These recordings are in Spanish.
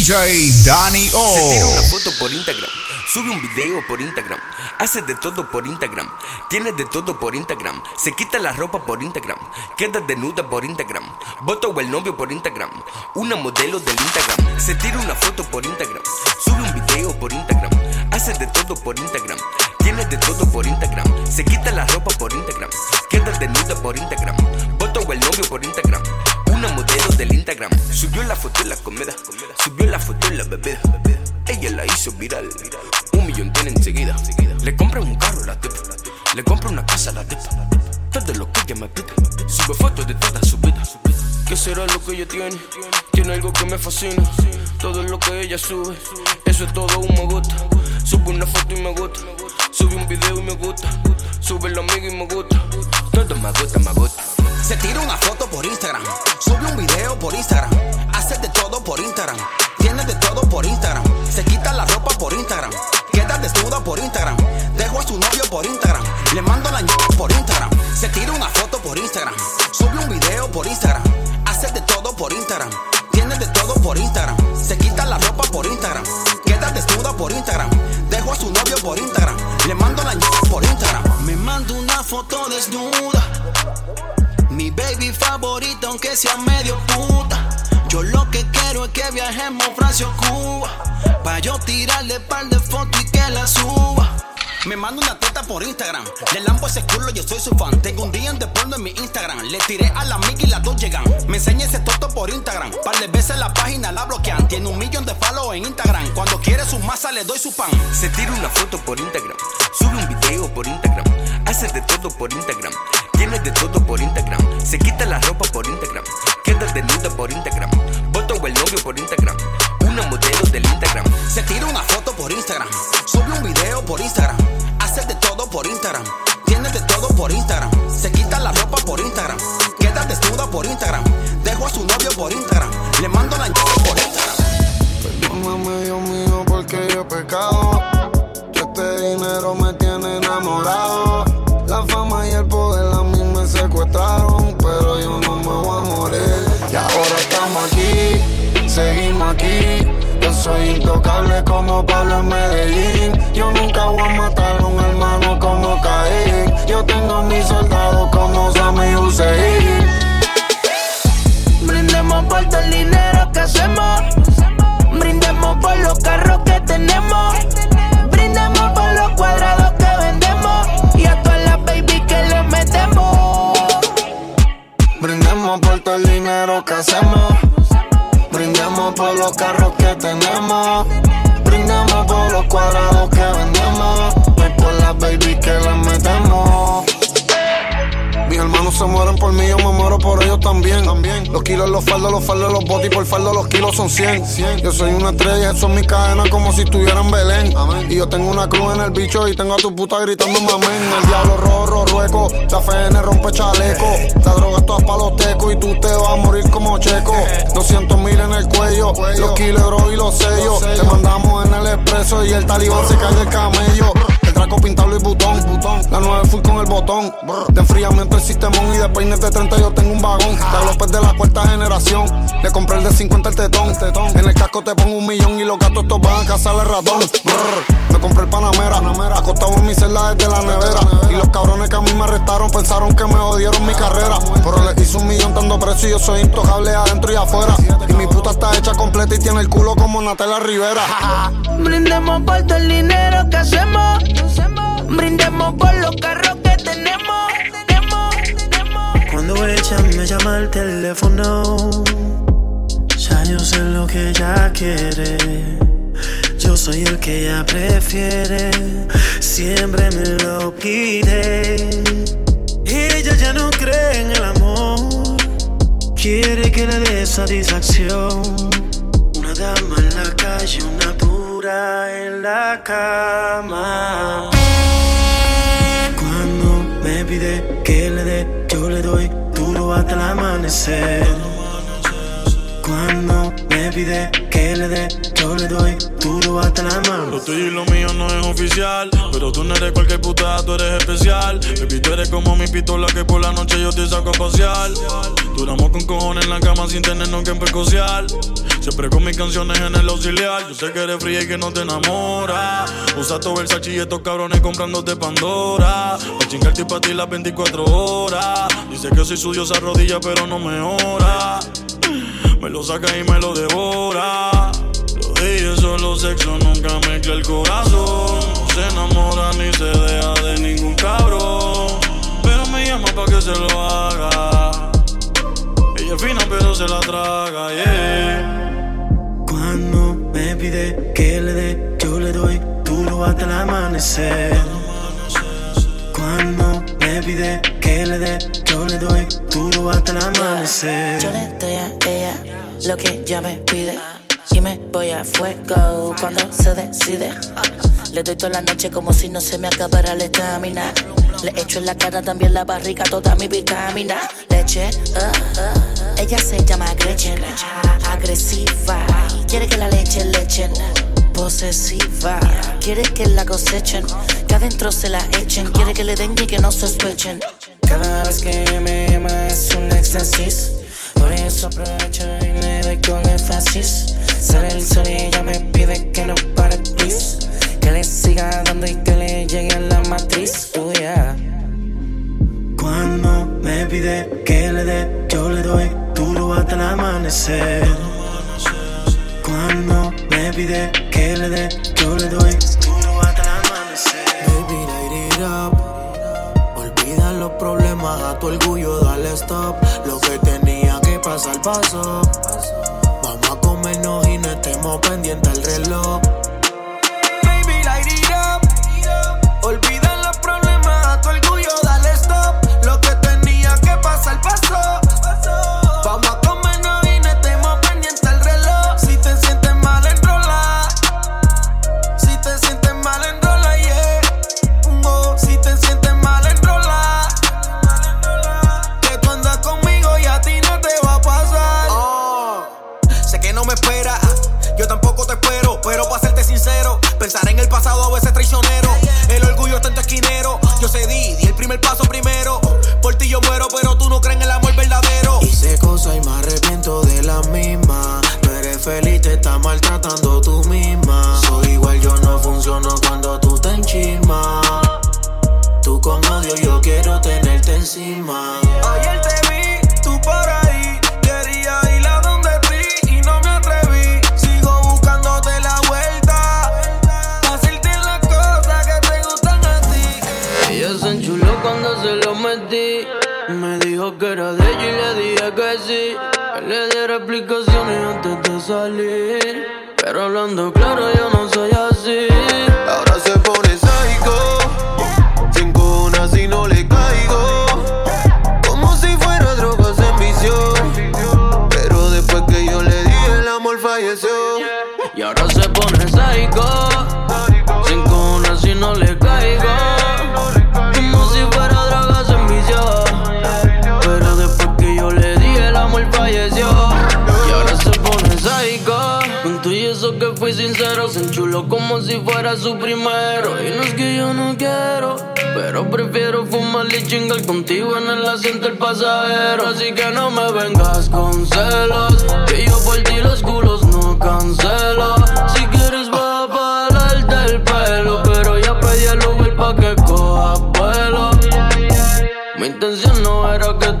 DJ Danny O. Se tira una foto por Instagram, sube un video por Instagram, hace de todo por Instagram, tiene de todo por Instagram, se quita la ropa por Instagram, queda desnuda por Instagram, bota o el novio por Instagram, una modelo del Instagram, se tira una foto por Instagram, sube un video por Instagram, hace de todo por Instagram, tiene de todo por Instagram, se quita la ropa por Instagram, queda desnuda por Instagram, bota o el novio por Instagram. Una modelo del Instagram subió la foto en la comida, subió la foto en la bebida. Ella la hizo viral, un millón tiene enseguida. Le compra un carro a la tipa, le compra una casa a la tipa. Todo lo que ella me pide, sube fotos de toda su vida. ¿Qué será lo que ella tiene? Tiene algo que me fascina. Todo lo que ella sube, eso es todo un me gusta. Sube una foto y me gusta, sube un video y me gusta, sube el amigo y me gusta. Todo me gusta, me gusta. Se tira una foto por Instagram, sube un video por Instagram, hace de todo por Instagram, tiene de todo por Instagram, se quita la ropa por Instagram, queda desnuda por Instagram, dejo a su novio por Instagram, le mando la ña por Instagram, se tira una foto por Instagram, sube un video por Instagram, hace de todo por Instagram, tiene de todo por Instagram, se quita la ropa por Instagram, queda desnuda por Instagram, dejo a su novio por Instagram, le mando la ña por Instagram, me mando una foto desnuda. Aunque sea medio puta. Yo lo que quiero es que viajemos Francia Cuba. Pa' yo tirarle par de fotos y que la suba. Me manda una teta por Instagram. Le lampo ese culo, yo soy su fan. Tengo un día de porno en mi Instagram. Le tiré a la amiga y las dos llegan. Me enseña ese toto por Instagram. Par de veces la página la bloquean. Tiene un millón de follow en Instagram. Cuando quiere su masa le doy su pan. Se tira una foto por Instagram, sube un video por Instagram, hace de todo por Instagram, tiene de todo por Instagram, se quita la ropa por Instagram, queda desnuda por Instagram, bota o el novio por Instagram, una modelo del Instagram. Se tira una foto por Instagram, sube un video por Instagram, Pablo en Medellín. Yo nunca voy a matar se mueren por mí, yo me muero por ellos también. también. Los kilos, los faldos, los faldos, los botis, por faldo los kilos son 100. Yo soy una estrella, eso es mi cadena como si estuviera en Belén. Y yo tengo una cruz en el bicho y tengo a tu puta gritando amén. El diablo rojo, rueco, la FN rompe chaleco. La droga toda pa' los tecos y tú te vas a morir como checo. 200 mil en el cuello, los kilos y los sellos. Te mandamos en el expreso y el talibán se cae del camello. Traco pintado y botón, La 9 full con el botón. De enfriamiento el sistemón y de peines de 30 yo tengo un vagón. De López de la cuarta generación. Le compré el de 50 el tetón. En el casco te pongo un millón y los gatos estos van a cazar el ratón. Brr. Me compré el Panamera. Acostado en mi celda desde la nevera. Y los cabrones que a mí me arrestaron pensaron que me jodieron mi carrera. Pero les hice un millón dando precio y yo soy intocable adentro y afuera. Y mi puta está hecha completa y tiene el culo como Natalia Rivera. Brindemos por todo el dinero que hacemos. Brindemos por los carros que tenemos. tenemos, tenemos. Cuando ella me llama al teléfono, ya yo sé lo que ella quiere. Yo soy el que ella prefiere, siempre me lo pide. Ella ya no cree en el amor, quiere que le dé satisfacción. Una dama en la calle, una pura en la cama. Que le dé, yo le doy duro hasta el amanecer. Cuando me pide que le dé, yo le doy duro hasta la mano. Lo tuyo y lo mío no es oficial. Pero tú no eres cualquier puta, tú eres especial. Baby, tú eres como mi pistola que por la noche yo te saco a pasear. Duramos con cojones en la cama sin tenernos que precociar. Siempre con mis canciones en el auxiliar. Yo sé que eres fría y que no te enamora. Usa todo Versace y estos cabrones comprándote Pandora. Pa' chingarte y pa' ti las 24 horas. Dice que soy su diosa rodilla, pero no me ora. Me lo saca y me lo devora. Lo es solo sexo, nunca mezcla el corazón. No se enamora ni se deja de ningún cabrón. Pero me llama pa' que se lo haga. Ella es fina, pero se la traga, yeah. Pide que le dé, yo le doy duro hasta el amanecer. Cuando me pide que le dé, yo le doy duro hasta el amanecer. Yo le doy a ella lo que ella me pide. Y me voy a fuego cuando se decide. Le doy toda la noche como si no se me acabara la estamina. Le echo en la cara también la barriga, toda mi vitamina. Leche, ah, ah. ella se llama Gretchen. Agresiva, quiere que la leche le echen. Posesiva, quiere que la cosechen. Que adentro se la echen. Quiere que le den y que no sospechen. Cada vez que me llama es un éxtasis. Por eso aprovecho y le doy con énfasis. Sale el sol y ella me pide que no pare, please. Que le siga dando y que le llegue a la matriz. Oh, yeah. Cuando me pide que le dé, yo le doy duro hasta el amanecer. Yo le doy duro hasta el amanecer. Baby, light it up. Olvida los problemas, a tu orgullo dale stop. Lo que tenía que pasar pasó. Vamos a comernos y no estemos pendientes al reloj. Baby, light it up. Olvida pensar en el pasado a veces es traicionero. El orgullo tu esquinero, yo cedí, di el primer paso primero. Por ti yo muero, pero tú no crees en el amor Ella se enchuló cuando se lo metí. Me dijo que era de ella y le dije que sí. Que le diera explicaciones antes de salir. Pero hablando claro, yo no soy así. Ahora se pone psycho. Cinco una si no le caigo. Como si fuera drogas en vicio. Pero después que yo le di, el amor falleció. Y ahora se pone psycho. Si fuera su primero. Y no es que yo no quiero. Pero prefiero fumar y chingar contigo en el asiento del pasajero. Así que no me vengas con celos. Que yo por ti los culos no cancelo. Si quieres va a pararte el pelo. Pero ya pedí el Uber pa' que coja vuelo. Mi intención no era que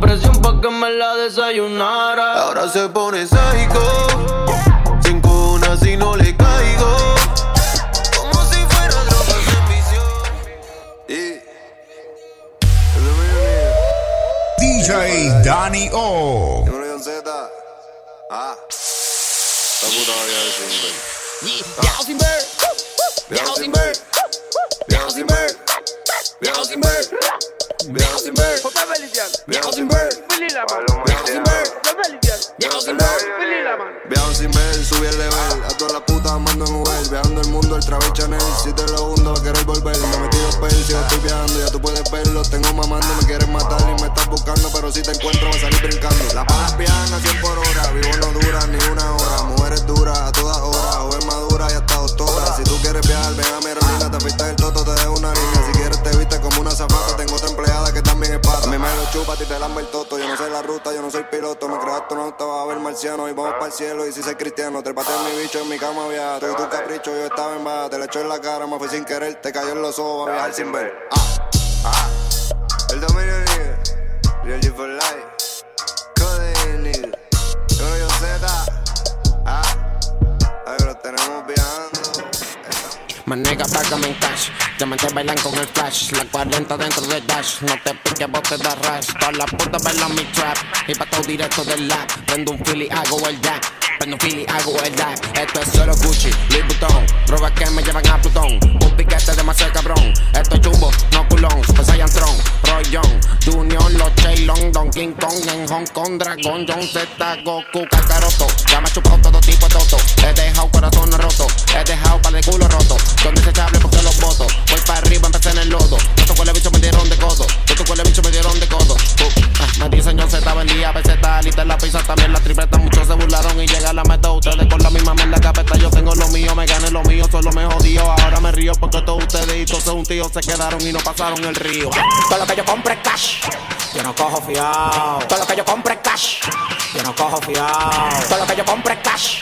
presión pa' que me la desayunara. Ahora se pone psycho. Sin cuna si no le caigo. Como si fuera droga en visión. DJ Danny O. Z. Ah. La puta Dowsing Bird. Dowsing Bird. Dowsing Bird. Dowsing Bird sin ver. Viejo sin ver. Viejo sin ver. Viejo sin ver. Subí el level. A todas las putas mando en Uber. Viajando el mundo, el Travis Chanel. Si te lo hundo, va a querer volver. Me metí dos pesos, yo estoy viajando, ya tú puedes verlo. Tengo mamando, me quieres matar y me estás buscando. Pero si te encuentro, va a salir brincando. Las balas viajan a 100 por hora. Vivo no dura ni una hora. Mujeres duras a todas horas. Chupa, a ti lambe el. Yo no sé la ruta, yo no soy piloto. Me creo astronauta, vas a ver marciano y vamos para el cielo. Y si soy cristiano, te pateé mi bicho en mi cama, vieja. Tú y tu capricho, yo estaba en baja. Te le echo en la cara, me fui sin querer. Te cayó en los ojos, a viajar sin ver. Ah, ah. El dominio nigga. Real G for life. Manega, págame en cash. Diamantes bailan con el flash. La 40 dentro del dash. No te piques, vos te das rash. Todas las putas bailan mi trap. Y pa' todo directo del lab. Prendo un fili, hago el jack. Prendo fili, hago el jack. Esto es solo Gucci, Louis Vuitton. Drogas que me llevan a Plutón. Un piquete demasiado cabrón. Esto es jumbo, no culón. Super Saiyan Tron, Roy Young. Junior, los Chaylon, Don King Kong. En Hong Kong, Dragon, John Z, Goku, Kakaroto. Ya me he chupado todo tipo de toto. He dejado corazones rotos. He dejado para el culo roto. Se quedaron y no pasaron el río. Todo lo que yo compre es cash. Yo no cojo fiado. Todo lo que yo compre es cash. Yo no cojo fiado. Todo lo que yo compre es cash.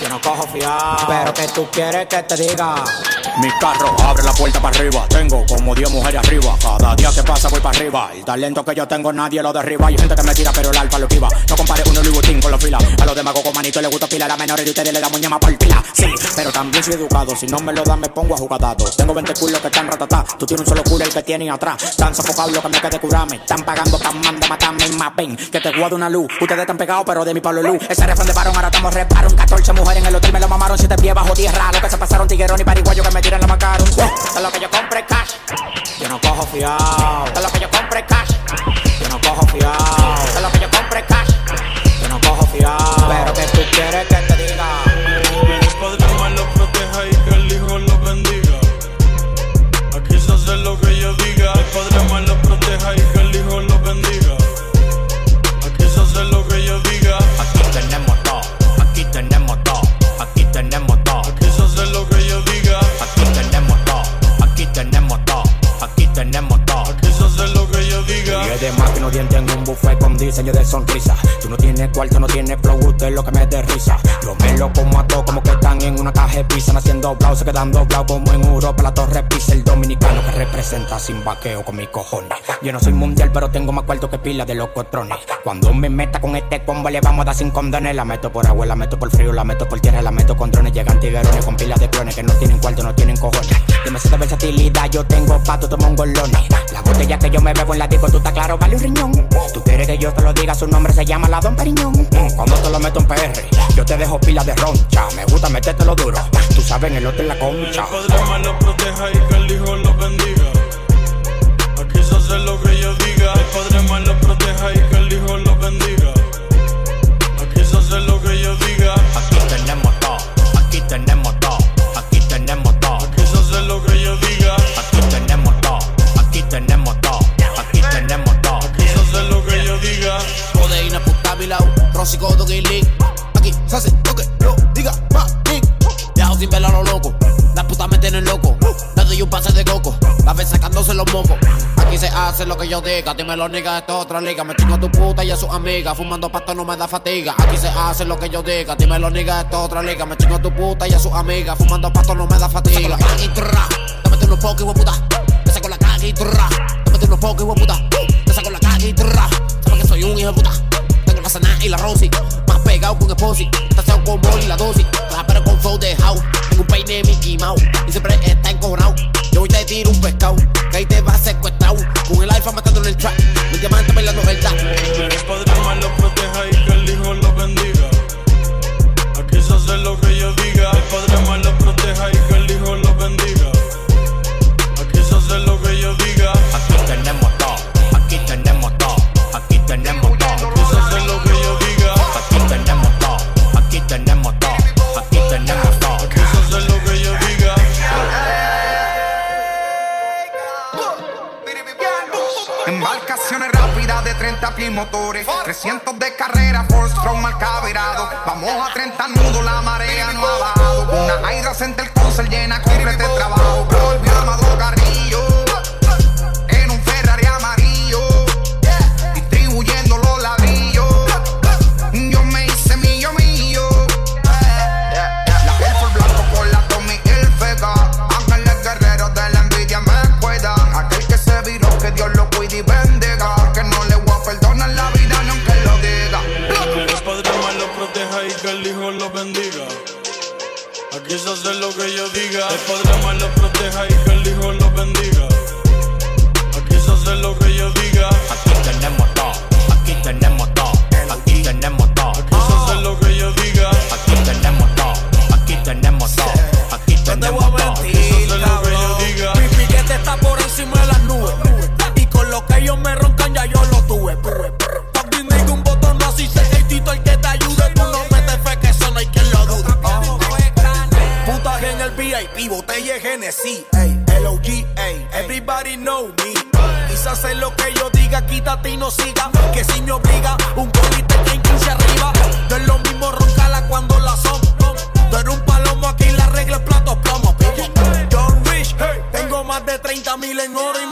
Yo no cojo fiado. Pero que tú quieres que te diga. Mi carro abre la puerta para arriba. Tengo como 10 mujeres arriba. Cada día que pasa voy para arriba. El talento que yo tengo nadie lo derriba. Hay gente que me tira, pero el alfa lo esquiva. No compare uno Louis Vuitton con los filas. A los con manito le gusta pila. A la menores de ustedes le damos ñama por pila. Sí, pero también soy educado. Si no me lo dan, me pongo a jugadado. Tengo 20 culos que están ratatá. Tú tienes un solo culo el que tienen atrás. Tan sofocado lo que me quede curarme. Están pagando tan manda, matarme más ven. Que te guardo una luz. Ustedes están pegados, pero de mi palo luz. Ese refrán de varón, ahora estamos reparon. 14 mujeres en el hotel me lo mamaron. Siete pies bajo tierra. Lo que se pasaron tiguerón y pariguayo que me tiran la macaron. Todo lo que yo compre cash. Yo no cojo fiado. Todo lo que yo compre cash. Yo no cojo fiado. Que no dientes en un buffet con diseño de sonrisa. Tú no tienes cuarto, no tienes flow, usted es lo que me da risa. Yo me lo como a todos como que están en una caja de pizza. Naciendo blau, se quedan doblados como en Europa. La torre pisa el dominicano que representa sin vaqueo con mis cojones. Yo no soy mundial, pero tengo más cuarto que pila de los cotrones. Cuando me meta con este combo, le vamos a dar sin condones. La meto por agua, la meto por frío, la meto por tierra, la meto con drones. Llegan tiguerones con pilas de clones que no tienen cuarto, no tienen cojones. Demasiada versatilidad, yo tengo pato, tomo un golones. La botella que yo me bebo en la disco, tú estás claro, vale un riñón. Tú quieres que yo te lo diga, su nombre se llama la Don Periñón. Mm, Cuando te lo meto en PR, yo te dejo pila de roncha. Me gusta metértelo duro, tú sabes, en el otro en la Que concha. el Padre más los proteja y que el Hijo los bendiga. Aquí se hace lo que yo diga. El Padre más los proteja y que el Hijo los bendiga. Aquí se hace lo que yo diga. Aquí tenemos todo, aquí tenemos todo, se hace lo que yo diga, sin vela a lo loco. Las putas me tienen loco. Le doy un pase de coco. La vez sacándose los mocos. Aquí se hace lo que yo diga. Dime los niggas, esto es otra liga. Me chingo a tu puta y a sus amigas. Fumando pasto no me da fatiga. Aquí se hace lo que yo diga. Dime los niggas, esto es otra liga. Me chingo a tu puta y a sus amigas. Fumando pasto no me da fatiga. Y te unos pocos, hijo puta. Te saco la caga y tra. Te meto unos pocos, hijo puta. Te saco la caga y tra. Sabes que soy un hijo de puta. Tengo la sana y la Rosy. Pegado con Esposi. Taseado con y la dosis. Rapero con flow de house. Tengo un peine Mickey Mouse. Y siempre está encojonado. Yo hoy te tiro un pescado. Que ahí te va secuestrado. Con el alfa matando en el trap. Mi diamante bailando verdad. El Padre más los proteja y que el Hijo los bendiga. Aquí se hace lo que yo diga. El Padre más los proteja y que el Hijo los bendiga. Aquí se hace lo que yo diga.